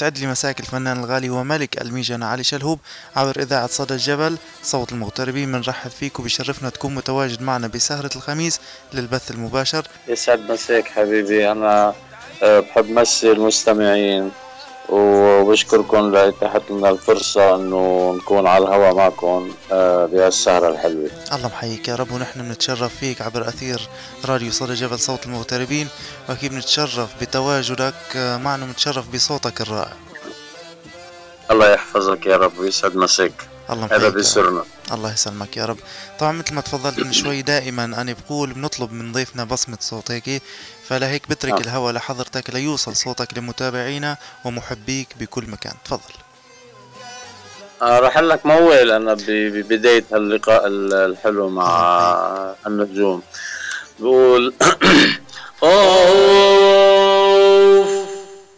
يسعد لي مساك الفنان الغالي وملك الميجان علي شلهوب عبر إذاعة صدى الجبل. صوت المغتربين بنرحب فيك وبشرفنا تكون متواجد معنا بسهرة الخميس للبث المباشر. يسعد مساك حبيبي. أنا آه، بحب مسي المستمعين. وبشكركم لإتاحة لنا الفرصة إنه نكون على الهواء معكم آه، بهالسهرة الحلوة. الله محييك يا رب ونحن بنتشرف فيك عبر أثير راديو صدى جبل صوت المغتربين وأكيد بنتشرف بتواجدك آه، معنا بنتشرف بصوتك الرائع. الله يحفظك يا رب ويسعد مساك. الله هذا. بيسرنا. الله يسلمك يا رب. طبعا مثل ما تفضلت من شوي دائما أنا بقول بنطلب من ضيفنا بصمة صوت هيك فلهيك بترك آه. الهوى لحضرتك ليوصل صوتك لمتابعينا ومحبيك بكل مكان. تفضل. آه راح لك موال أنا ب- ببداية هاللقاء ال- الحلو مع النجوم. بقول أوف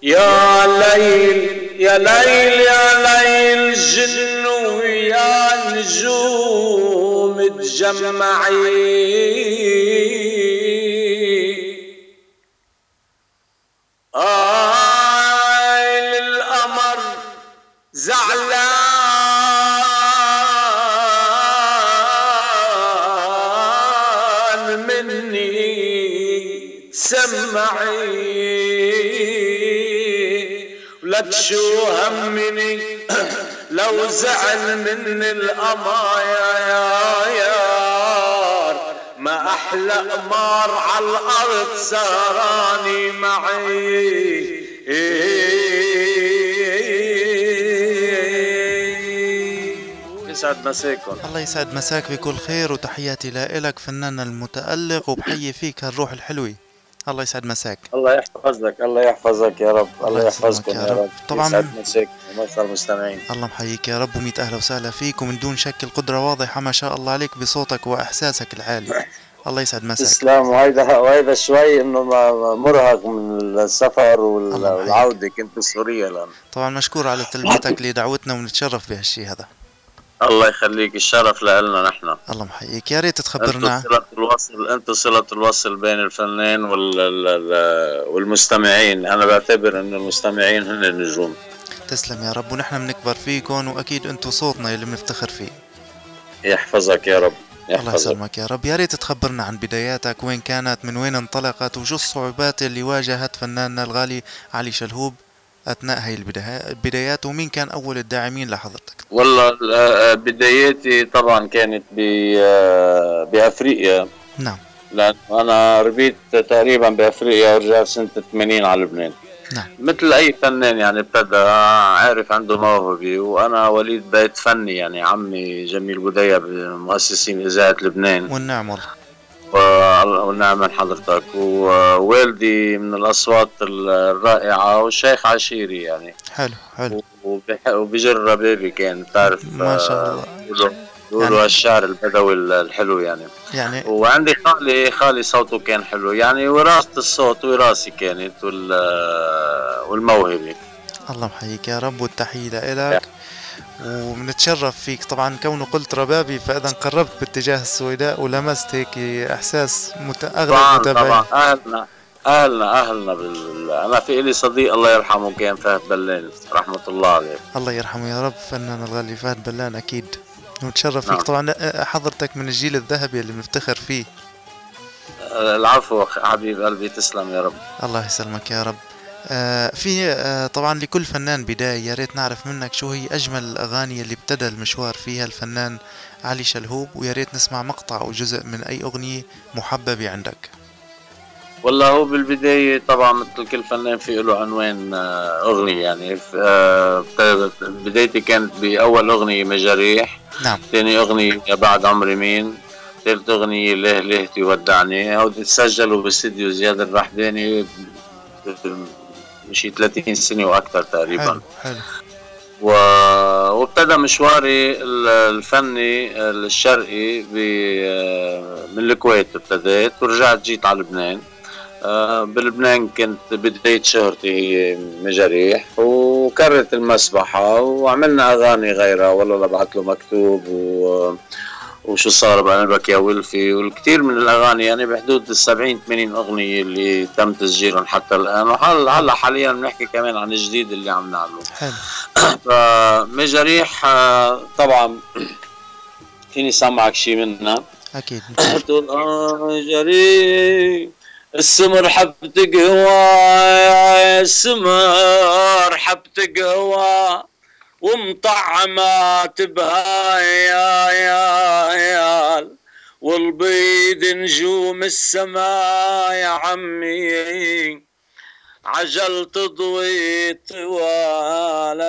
يا ليل يا ليل يا ليل جن نجوم تجمعي آي للقمر زعلان مني سمعي. ولا تشو همني. لو زعل من القمايا يا يار. ما أحلى قمار على الأرض سهراني معي. يسعد مساكم. الله يسعد مساك بكل خير وتحياتي لإلك فناننا المتألق وبحيي فيك هالروح الحلوة. الله يسعد مساك. الله يحفظك الله يحفظك يا رب الله الله يحفظكم يا يا رب. رب طبعاً- يسعد مساك ومسا المستمعين. الله محييك يا رب ومئة أهلا وسهلا فيك ومن دون شك القدرة واضحة ما شاء الله عليك بصوتك وإحساسك العالي. الله يسعد مساك. تسلم وهيدا وهيدا شوي إنه مرهق من السفر. والعودة كنت بسوريا لأن طبعا مشكور على تلبيتك لدعوتنا ونتشرف بهالشي هذا. الله يخليك الشرف لنا نحن. الله محييك. يا ريت أنتم تخبرنا صلة الوصل أنتم صلة الوصل بين الفنان وال... ال- ال- والمستمعين. أنا بعتبر إنه المستمعين هن النجوم. تسلم يا رب ونحن بنكبر فيكم وأكيد أنتم صوتنا اللي بنفتخر فيه. يحفظك يا رب الله يحفظك. يسلمك يا رب. يا ريت تخبرنا عن بداياتك وين كانت من وين انطلقت وشو الصعوبات اللي واجهت فناننا الغالي علي شلهوب. هاي البدا- البدايات ومين كان أول الداعمين؟ لحضرتك والله ال- بداياتي طبعا كانت ب... بأفريقيا. نعم. لأن أنا ربيت تقريبا بأفريقيا ورجعت سنة 80 على لبنان. نعم. مثل أي فنان يعني ابتدى عارف عنده موهبة وأنا وليد بيت فني يعني عمي جميل بودية مؤسسين إذاعة لبنان. والنعم والله. و- والنعم من حضرتك. ووالدي من الأصوات الرائعة والشيخ عشيري يعني. حلو حلو. وبح- وبجر ربابي كان تعرف ما شاء الله. بيقولوا- بيقولوا يعني- الشعر البدوي الحلو يعني. يعني وعندي خالي خالي صوته كان حلو يعني وراثة الصوت وراثي كانت وال والموهبة. الله محييك يا رب والتحية لإلك وبنتشرف فيك. طبعا كونه قلت ربابي فإذا قربت باتجاه السويداء ولمست هيك إحساس مت... طبعا متابعين طبعا. أهلنا أهلنا أهلنا بال... أنا في إلي صديق الله يرحمه كان فهد بلان رحمة الله عليه. الله يرحمه يا رب فنان الغالي فهد بلان أكيد. ونتشرف نعم. فيك طبعا حضرتك من الجيل الذهبي اللي بنفتخر فيه. العفو حبيب قلبي تسلم يا رب. الله يسلمك يا رب. في آه طبعا لكل فنان بداية يا ريت نعرف منك شو هي أجمل الأغاني اللي ابتدى المشوار فيها الفنان علي شلهوب ويا ريت نسمع مقطع أو جزء من أي أغنية محببة عندك. والله هو بالبداية طبعا مثل كل فنان في له عنوان آه، أغنية يعني. آه، بدايتي كانت بأول أغنية مجاريح. نعم. ثاني أغنية بعد عمري مين. ثالث أغنية ليه ليهتي ودعني. هودي تسجلوا باستديو زياد الرحداني. مشي 30 سنة وأكثر تقريبا. حلو حلو. و... وابتدى مشواري ال- الفني الشرقي ب... من الكويت ابتديت ورجعت جيت على لبنان. آه، بلبنان كنت بداية شهرتي هي مجاريح وكررت المسبحة وعملنا أغاني غيرها والله ببعث له مكتوب و... وشو صار بقلبك يا ولفي والكثير من الأغاني يعني بحدود ال 70 80 أغنية اللي تم تسجيلهم حتى الآن. وهلا هلا حاليا بنحكي كمان عن الجديد اللي عم نعمله. حلو. فمجاريح آه، طبعا فيني سامعك شي منها. أكيد. تقول آه جريح السمر حبت قهوة السمر حبت قهوة ومطعمات بهاي يا والبيض نجوم السماء يا عمي. عجل تضوي طوال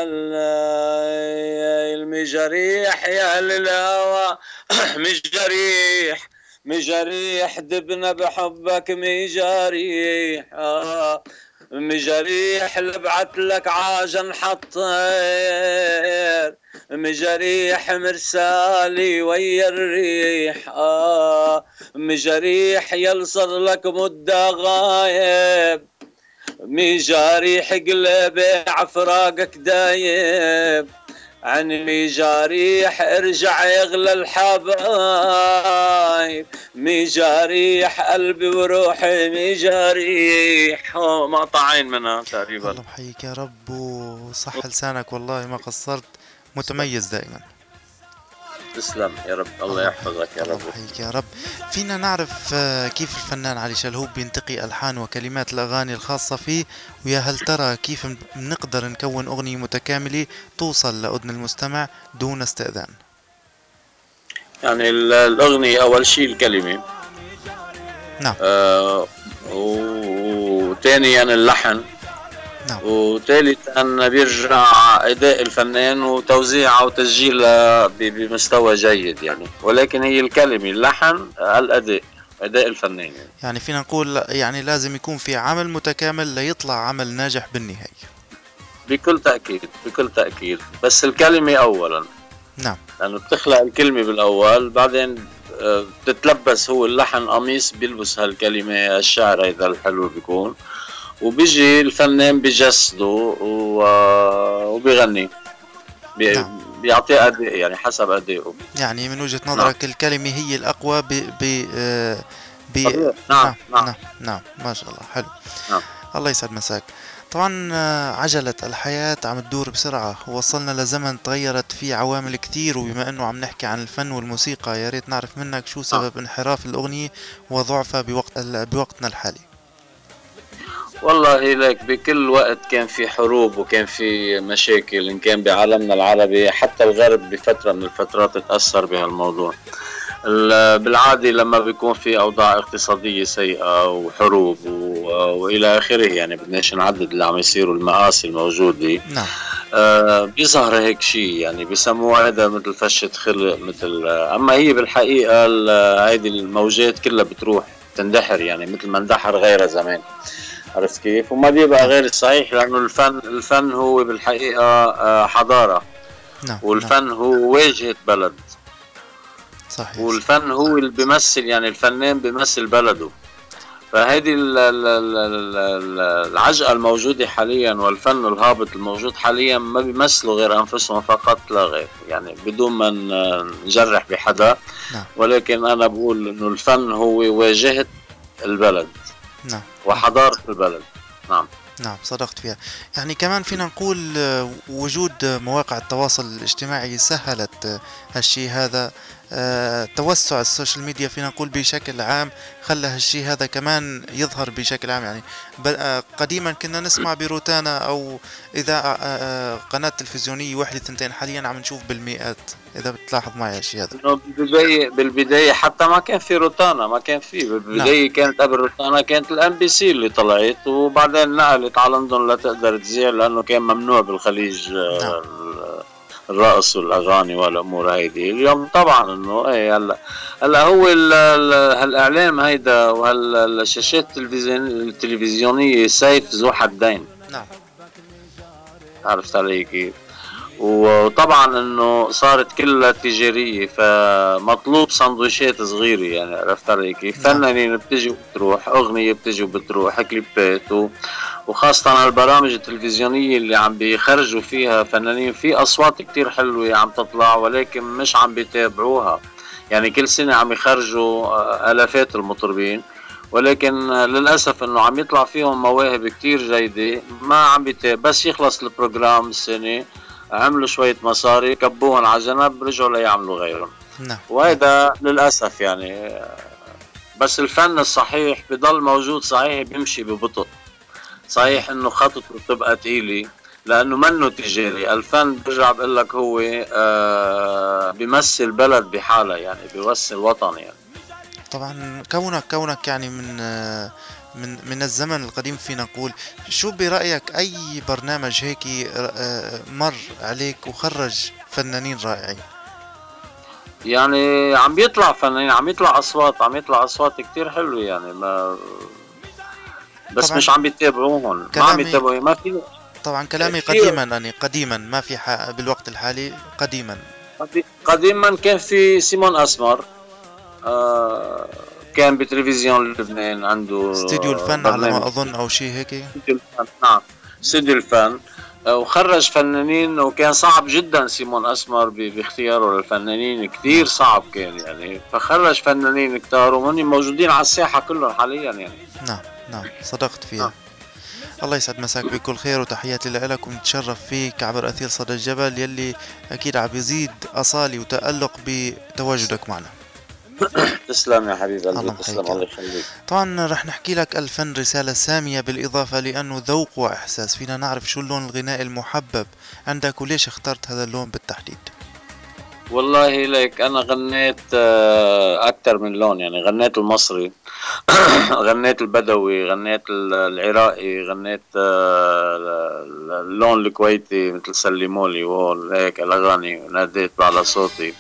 المجريح يا الهوى مجريح مجريح دبنا بحبك مجريح آه مجريح لبعت لك عاجن حطير. مجريح مرسالي ويا الريح. آه مجريح يلصر لك مدة غايب. مجاريح قلبي عفراقك دايب. عني جاريح ارجع يغلى الحبايب. مجاريح قلبي وروحي مجاريح ما طعين منها تقريبا. الله بحييك يا رب وصح لسانك والله ما قصرت. متميز دائما. تسلم يا رب الله يحفظك يا رب. يحييك يا رب. فينا نعرف آه، كيف الفنان علي شلهوب بينتقي ألحان وكلمات الأغاني الخاصة فيه ويا هل ترى كيف بنقدر نكون أغنية متكاملة توصل لأذن المستمع دون استئذان؟ يعني الأغنية أول شيء الكلمة. نعم. آه وثانيا اللحن. نعم. وثالثا بيرجع أداء الفنان وتوزيعه وتسجيلها بمستوى جيد يعني. ولكن هي الكلمة اللحن الأداء أداء الفنان يعني. يعني فينا نقول يعني لازم يكون في عمل متكامل ليطلع عمل ناجح بالنهاية. بكل تأكيد بكل تأكيد. بس الكلمة اولا. نعم. لأنه بتخلق الكلمة بالأول بعدين آه، بتتلبس هو اللحن قميص بيلبس هالكلمة الشعر هذا الحلو بيكون. وبيجي الفنان بجسده وبيغني. بي نعم. بيعطيه أداء يعني حسب أدائه. يعني من وجهة نظرك نعم. الكلمة هي الأقوى ب ب ب نعم نعم, نعم نعم. نعم ما شاء الله. حلو. نعم. الله يسعد مساك. طبعا عجلة الحياة عم تدور بسرعة. ووصلنا لزمن تغيرت فيه عوامل كتير وبما إنه عم نحكي عن الفن والموسيقى يا ريت نعرف منك شو سبب نعم. انحراف الأغنية وضعفها بوقت بوقتنا الحالي. والله لك بكل وقت كان في حروب وكان في مشاكل إن كان بعالمنا العربي حتى الغرب بفترة من الفترات تأثر بهالموضوع. بالعادة لما بيكون في أوضاع اقتصادية سيئة وحروب وإلى آخره يعني بدناش نعدد اللي عم يصيروا المآسي الموجودة. نعم. آه بيظهر هيك شيء يعني بسموه هذا مثل فشة خلق مثل أما هي بالحقيقة هيدي الموجات كلها بتروح تندحر يعني مثل ما اندحر غيرها زمان. عرفت كيف؟ وما بيبقى غير صحيح لأنه الفن الفن هو بالحقيقة آه، حضارة. نعم والفن نعم. هو واجهه بلد. صحيح والفن هو اللي بيمثل يعني الفنان بيمثل بلده. فهذه العجقة الموجودة حاليا والفن الهابط الموجود حاليا ما بيمثلوا غير أنفسهم فقط لا غير. يعني بدون ما نجرح بحدا. نعم. ولكن أنا بقول إنه الفن هو واجهة البلد. نعم. وحضارة البلد. نعم. نعم صدقت فيها. يعني كمان فينا نقول آه، وجود مواقع التواصل الاجتماعي سهلت آه، هالشيء هذا. توسع ال social media فينا نقول بشكل عام خلى هالشيء هذا كمان يظهر بشكل عام يعني آه، قديما كنا نسمع بروتانا أو إذا آه، قناة تلفزيونية واحدة ثنتين حاليا عم نشوف بالمئات إذا بتلاحظ معي هالشيء هذا بالبدايه بالبداية حتى ما كان في روتانا ما كان في بالبداية نعم. كانت قبل روتانا كانت الام بي سي اللي طلعت وبعدين نقلت على لندن لتقدر تذيع لأنه كان ممنوع بالخليج نعم. الرقص والاغاني والأمور هيدي. اليوم طبعا إنه إيه هلأ هلأ هو هالإعلام هيدا وهالشاشات التلفزيونية سيف ذو حدين. نعم. عرفت علي كيف؟ وطبعا إنه صارت كلها تجارية فمطلوب سندويشات صغيرة يعني عرفت علي كيف؟ نعم. فنانين بتجي وبتروح، أغنية بتجي وبتروح، كليبات و... وخاصة البرامج التلفزيونية اللي عم بيخرجوا فيها فنانين في أصوات كتير حلوة عم تطلع ولكن مش عم بيتابعوها يعني كل سنة عم يخرجوا آه، آلافات المطربين ولكن للأسف إنه عم يطلع فيهم مواهب كتير جيدة ما عم بيتاب بس يخلص البروجرام السنة عملوا شوية مصاري كبوهم على جنب رجعوا ليعملوا غيرهم. نعم. وهذا للأسف يعني بس الفن الصحيح بضل موجود صحيح بيمشي ببطء. صحيح إنه خطته بتبقى ثقيله لأنه منه تجاري. الفن برجع بقول لك هو آه بيمثل بلد بحالها يعني بيمثل وطن يعني. طبعا كونك كونك يعني من آه، من من الزمن القديم فينا نقول. شو برأيك أي برنامج هيك آه، مر عليك وخرج فنانين رائعين؟ يعني عم بيطلع فنانين عم يطلع أصوات عم يطلع أصوات كتير حلوة يعني ما بس مش عم بيتابعوهم ما عم كلامي بيتابعوا ما في طبعا كلامي. قديما يعني قديما ما في ح... بالوقت الحالي قديما. قديما كان في سيمون اسمر آه كان بتلفزيون لبنان عنده استديو الفن على. ما أظن أو شيء هيك؟ استوديو الفن نعم. استوديو الفن. آه، وخرج فنانين وكان صعب جدا سيمون أسمر باختياره للفنانين. كثير صعب كان يعني. فخرج فنانين كتار وهن موجودين على الساحة كلهم حاليا يعني. نعم نعم. صدقت فيها. نعم. الله يسعد مساك بكل خير وتحياتي لك ونتشرف فيك عبر أثير صدى الجبل يلي أكيد عم يزيد أصالي وتألق بتواجدك معنا. تسلم يا حبيب الله قلبي تسلم. الله يخليك. طبعا رح نحكي لك الفن رسالة سامية بالإضافة لأنه ذوق وإحساس. فينا نعرف شو اللون الغنائي المحبب عندك وليش اخترت هذا اللون بالتحديد؟ والله ليك أنا غنيت آه، أكثر من لون يعني غنيت المصري غنيت البدوي غنيت ال- العراقي غنيت آه، ال- اللون الكويتي مثل سلمولي وهول هيك الأغاني وناديت على صوتي.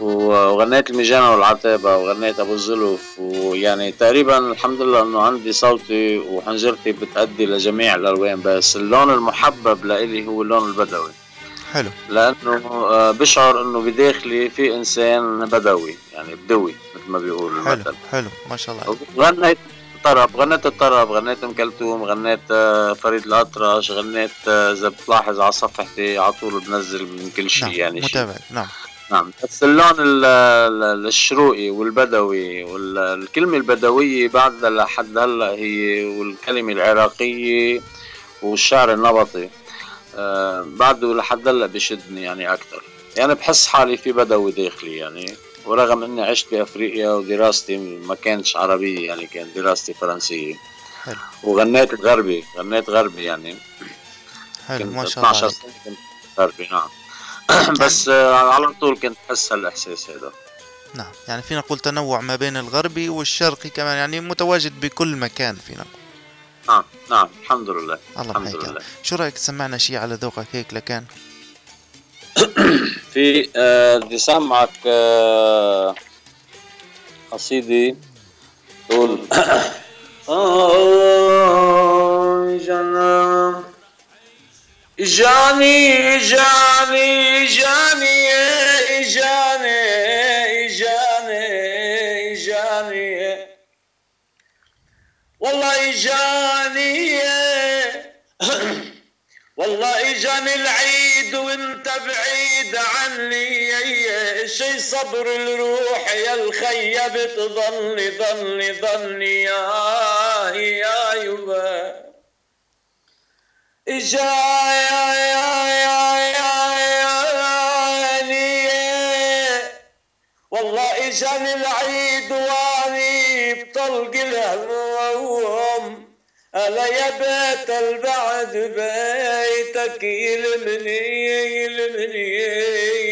وغنيت المجانة والعتابة وغنيت أبو الزلف ويعني تقريبا الحمد لله إنه عندي صوتي وحنجرتي بتأدي لجميع الألوان بس اللون المحبب لإلي هو اللون البدوي. حلو. لأنه آه، بشعر إنه بداخلي في إنسان بدوي يعني بدوي مثل ما بيقولوا حلو المثل. حلو ما شاء الله. غنيت طرب غنيت الطرب غنيت أم كلثوم غنيت آه، فريد الأطرش غنيت آه، إذا بتلاحظ على صفحتي على طول بنزل من كل شيء نعم يعني شيء. متابع نعم. نعم. بس اللون ال- ال- الشروقي والبدوي والكلمة البدوية بعد لحد هلا هي والكلمة العراقية والشعر النبطي. آه بعده لحد هلا بشدني يعني أكثر يعني بحس حالي في بدوي داخلي يعني ورغم إني عشت بأفريقيا ودراستي ما كانتش عربية يعني كانت دراستي فرنسية. حلو. وغنيت غربي غنيت غربي يعني. حلو ما شاء الله 12 عليك. سنة كنت غربي نعم. بس آه، على طول كنت أحس هالإحساس هذا. نعم يعني فينا نقول تنوع ما بين الغربي والشرقي كمان يعني متواجد بكل مكان فينا. نقول نعم نعم الحمد لله الله الحمد لله. شو رأيك تسمعنا شيء على ذوقك هيك لكان؟ في آه، بدي سامعك آه، قصيدة تقول آه، جاني جاني جاني جاني جاني جاني والله جاني والله اجاني العيد وانت بعيد عني شي صبر الروح يا الخيب تظني ظني ظني يا يا يبا إجا يا يا يا يا يا والله إجاني العيد واني بطلق الهموم ألا يا بيت البعد بيتك يلمني يلمني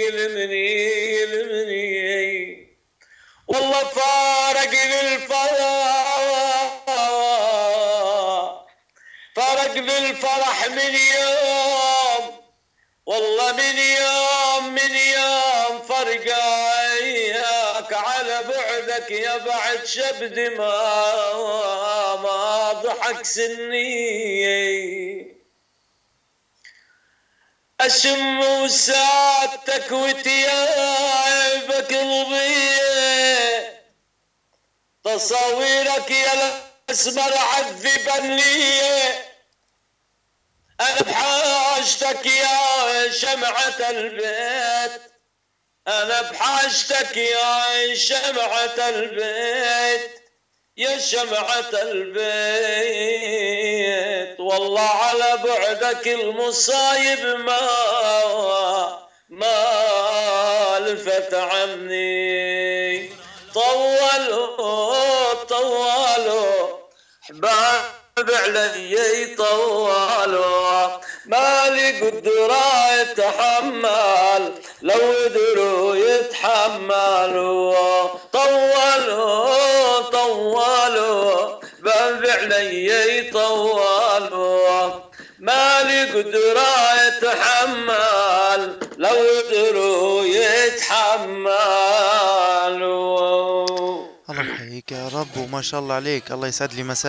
يلمني يلمني. والله فارقني الفرح فارقني الفرح من يوم والله من يوم من يوم فرقاك على بعدك يا بعد شبد ما ما ضحك سني. أشم وسادتك وتيابك قلبي تصاويرك يا الأسمر عذبا لي أنا بحاجتك يا شمعة البيت. أنا بحاجتك يا شمعة البيت. يا شمعة البيت. والله على بعدك المصايب ما ما لفت عني. طولوا طولوا علي يطولوا مالي قدرة يتحمل لو قدروا يتحملوا طولوا طولوا باب علي يطولوا مالي قدرة يتحمل لو قدروا يتحملوا الله يحييك يا رب وما شاء الله عليك. الله يسعد لي مساك